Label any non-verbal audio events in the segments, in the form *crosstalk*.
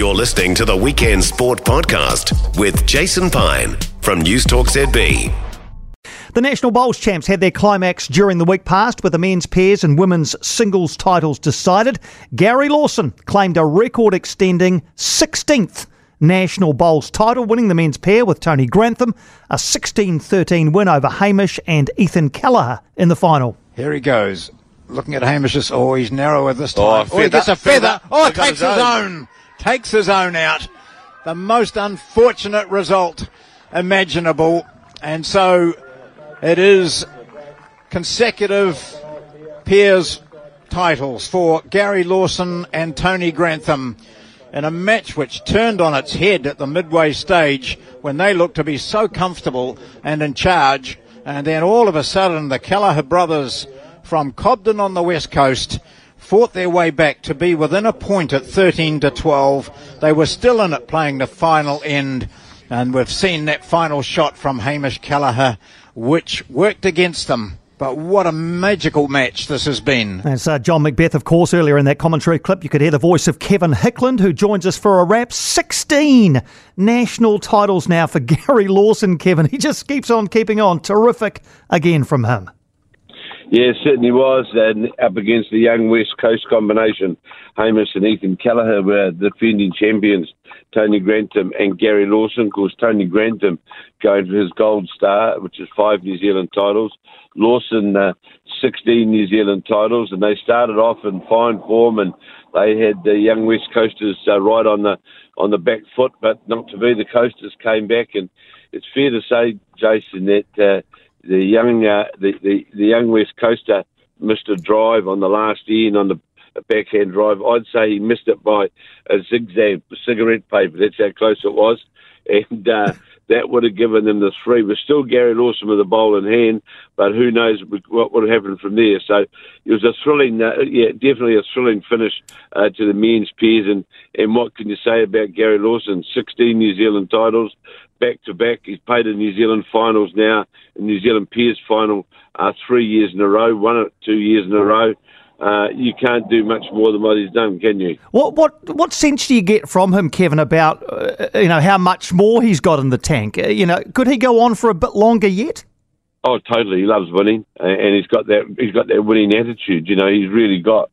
You're listening to the Weekend Sport Podcast with Jason Pine from News Talk ZB. The National Bowls champs had their climax during the week past with the men's pairs and women's singles titles decided. Gary Lawson claimed a record extending 16th National Bowls title, winning the men's pair with Tony Grantham, a 16 13 win over Hamish and Ethan Kelleher in the final. Here he goes. Looking at Hamish's. Oh, he's narrower this Oh, time. Oh, he gets a feather. feather. Oh, He takes his his own. Takes his own out. The most unfortunate result imaginable. And so it is consecutive pairs titles for Gary Lawson and Tony Grantham in a match which turned on its head at the midway stage when they looked to be so comfortable and in charge. And then all of a sudden, the Kelleher brothers from Cobden on the west coast fought their way back to be within a point at 13 to 12. They were still in it playing the final end. And we've seen that final shot from Hamish Kelleher, which worked against them. But what a magical match this has been. That's uh, John Macbeth, of course, earlier in that commentary clip. You could hear the voice of Kevin Hickland, who joins us for a wrap. 16 national titles now for *laughs* Gary Lawson, Kevin. He just keeps on keeping on. Terrific again from him. Yeah, certainly was. And up against the young West Coast combination, Hamish and Ethan Kelleher were defending champions, Tony Grantham and Gary Lawson. Of course, Tony Grantham going for his gold star, which is five New Zealand titles. Lawson, uh, 16 New Zealand titles. And they started off in fine form and they had the young West Coasters uh, right on the on the back foot, but not to be. The Coasters came back, and it's fair to say, Jason, that uh, the young uh, the, the the young West Coaster missed a drive on the last end on the backhand drive. I'd say he missed it by a zigzag cigarette paper. That's how close it was, and uh, that would have given them the three. But still, Gary Lawson with the bowl in hand. But who knows what would have happened from there? So it was a thrilling, uh, yeah, definitely a thrilling finish uh, to the men's pairs. And and what can you say about Gary Lawson? 16 New Zealand titles back to back. He's played in New Zealand finals now, in New Zealand Pairs final uh, three years in a row, won it two years in a row. Uh, you can't do much more than what he's done, can you? What what what sense do you get from him, Kevin, about uh, you know how much more he's got in the tank? Uh, you know, could he go on for a bit longer yet? Oh, totally. He loves winning, and he's got that. He's got that winning attitude. You know, he's really got.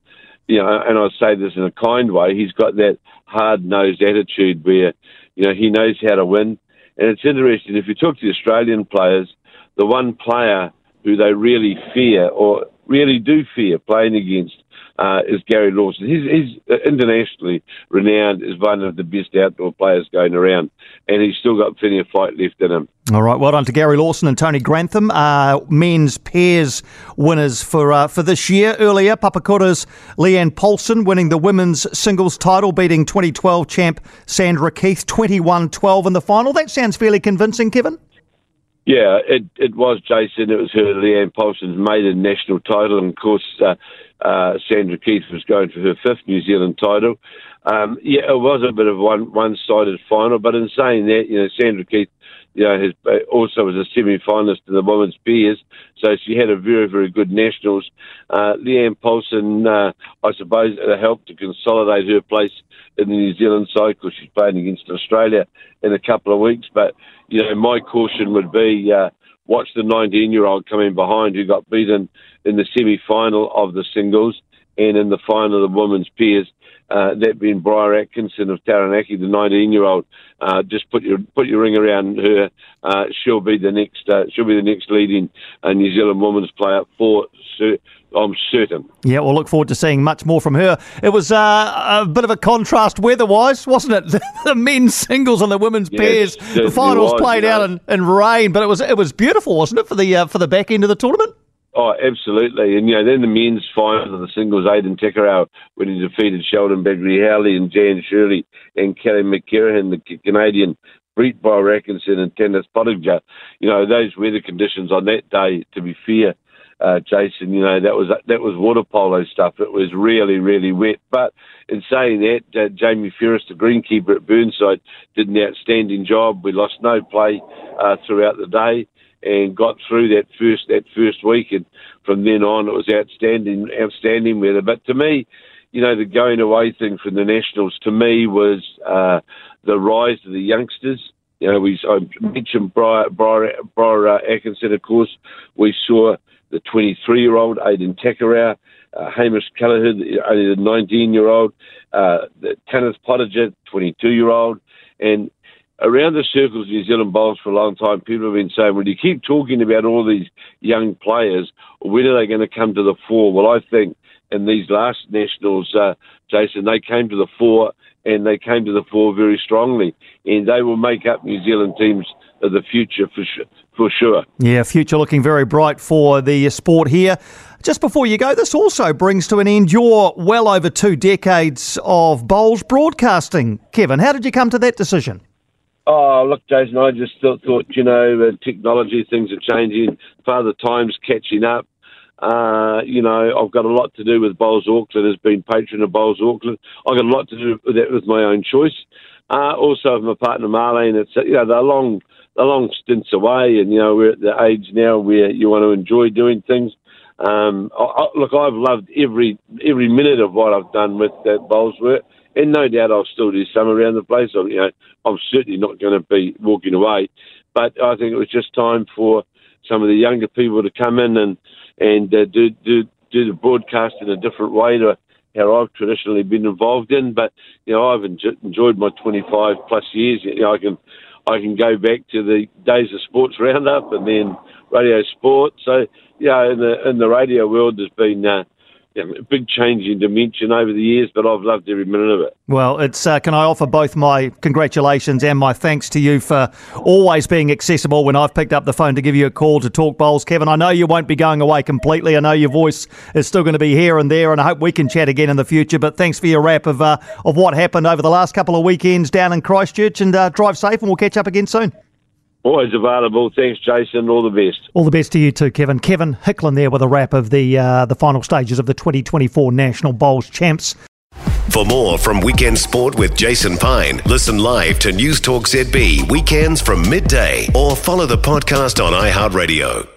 You know, and I say this in a kind way. He's got that hard nosed attitude where, you know, he knows how to win. And it's interesting if you talk to the Australian players, the one player who they really fear or really do fear playing against uh, is Gary Lawson. He's, he's internationally renowned as one of the best outdoor players going around, and he's still got plenty of fight left in him. All right, well done to Gary Lawson and Tony Grantham, uh, men's pairs winners for uh, for this year. Earlier, Papakura's Leanne Paulson winning the women's singles title, beating 2012 champ Sandra Keith 21-12 in the final. That sounds fairly convincing, Kevin. Yeah, it, it was Jason. It was her Leanne Paulson's maiden national title, and of course uh, uh, Sandra Keith was going for her fifth New Zealand title. Um, yeah, it was a bit of one one sided final, but in saying that, you know, Sandra Keith, you know, has uh, also was a semi finalist in the women's pairs, so she had a very very good nationals. Uh, Leanne Paulson, uh, I suppose, helped to consolidate her place in the New Zealand side because she's playing against Australia in a couple of weeks, but you know, my caution would be uh, watch the 19 year old coming behind who got beaten in the semi final of the singles and in the final the women's pairs. Uh, that being Briar Atkinson of Taranaki, the 19 year old. Uh, just put your put your ring around her. Uh, she'll be the next. Uh, she'll be the next leading uh, New Zealand women's player for. Cer- I'm certain. Yeah, we'll look forward to seeing much more from her. It was uh, a bit of a contrast weather-wise, wasn't it? *laughs* the men's singles and the women's Yes, pairs. The finals was, played you know. out in, in rain, but it was it was beautiful, wasn't it, for the uh, for the back end of the tournament? Oh, absolutely. And, you know, then the men's final of the singles, Aiden Takarua, when he defeated Sheldon Bagrie-Howley and Jan Shirley and Kelly McKerihen, the Canadian, beat by Atkinson and Tennis Pottinger. You know, those weather conditions on that day, to be fair, uh, Jason, you know, that was that was water polo stuff. It was really, really wet. But in saying that, uh, Jamie Ferris, the greenkeeper at Burnside, did an outstanding job. We lost no play uh, throughout the day and got through that first that first week, and from then on it was outstanding, outstanding weather. But to me, you know, the going away thing from the Nationals to me was uh, the rise of the youngsters. You know, we I mentioned Briar, Briar, Briar uh, Atkinson, of course. We saw the 23 year old Aiden Takarua, uh, Hamish Kelleher, only the 19 year old, uh, Kenneth Pottinger, 22 year old. And around the circles of New Zealand bowls for a long time, people have been saying, well, you keep talking about all these young players, when are they going to come to the fore? Well, I think in these last nationals, uh, Jason, they came to the fore and they came to the fore very strongly, and they will make up New Zealand teams the future for sure. For sure. Yeah, future looking very bright for the sport here. Just before you go, this also brings to an end your well over two decades of bowls broadcasting. Kevin, how did you come to that decision? Oh, look, Jason, I just thought, thought you know, technology, things are changing. Father Time's catching up. Uh, you know, I've got a lot to do with Bowls Auckland as being patron of Bowls Auckland. I've got a lot to do with that with my own choice. Uh, also, with my partner Marlene, it's you know they're long, they're long stints away, and you know we're at the age now where you want to enjoy doing things. Um, I, I, look, I've loved every every minute of what I've done with that Bowls work, and no doubt I'll still do some around the place. I, you know, I'm certainly not going to be walking away, but I think it was just time for some of the younger people to come in and and uh, do do do the broadcast in a different way to how I've traditionally been involved in. But you know, I've enjoyed my 25 plus years. You know, I can I can go back to the days of Sports Roundup and then Radio Sport. So yeah, in the in the radio world, there's been uh, a big change in dimension over the years, but I've loved every minute of it. Well, it's uh, can I offer both my congratulations and my thanks to you for always being accessible when I've picked up the phone to give you a call to talk bowls, Kevin. I know you won't be going away completely. I know your voice is still going to be here and there, and I hope we can chat again in the future. But thanks for your wrap of uh, of what happened over the last couple of weekends down in Christchurch, and uh, drive safe, and we'll catch up again soon. Always available. Thanks, Jason. All the best. All the best to you too, Kevin. Kevin Hickland there with a wrap of the uh, the final stages of the 2024 National Bowls Champs. For more from Weekend Sport with Jason Pine, listen live to News Talk ZB weekends from midday or follow the podcast on iHeartRadio.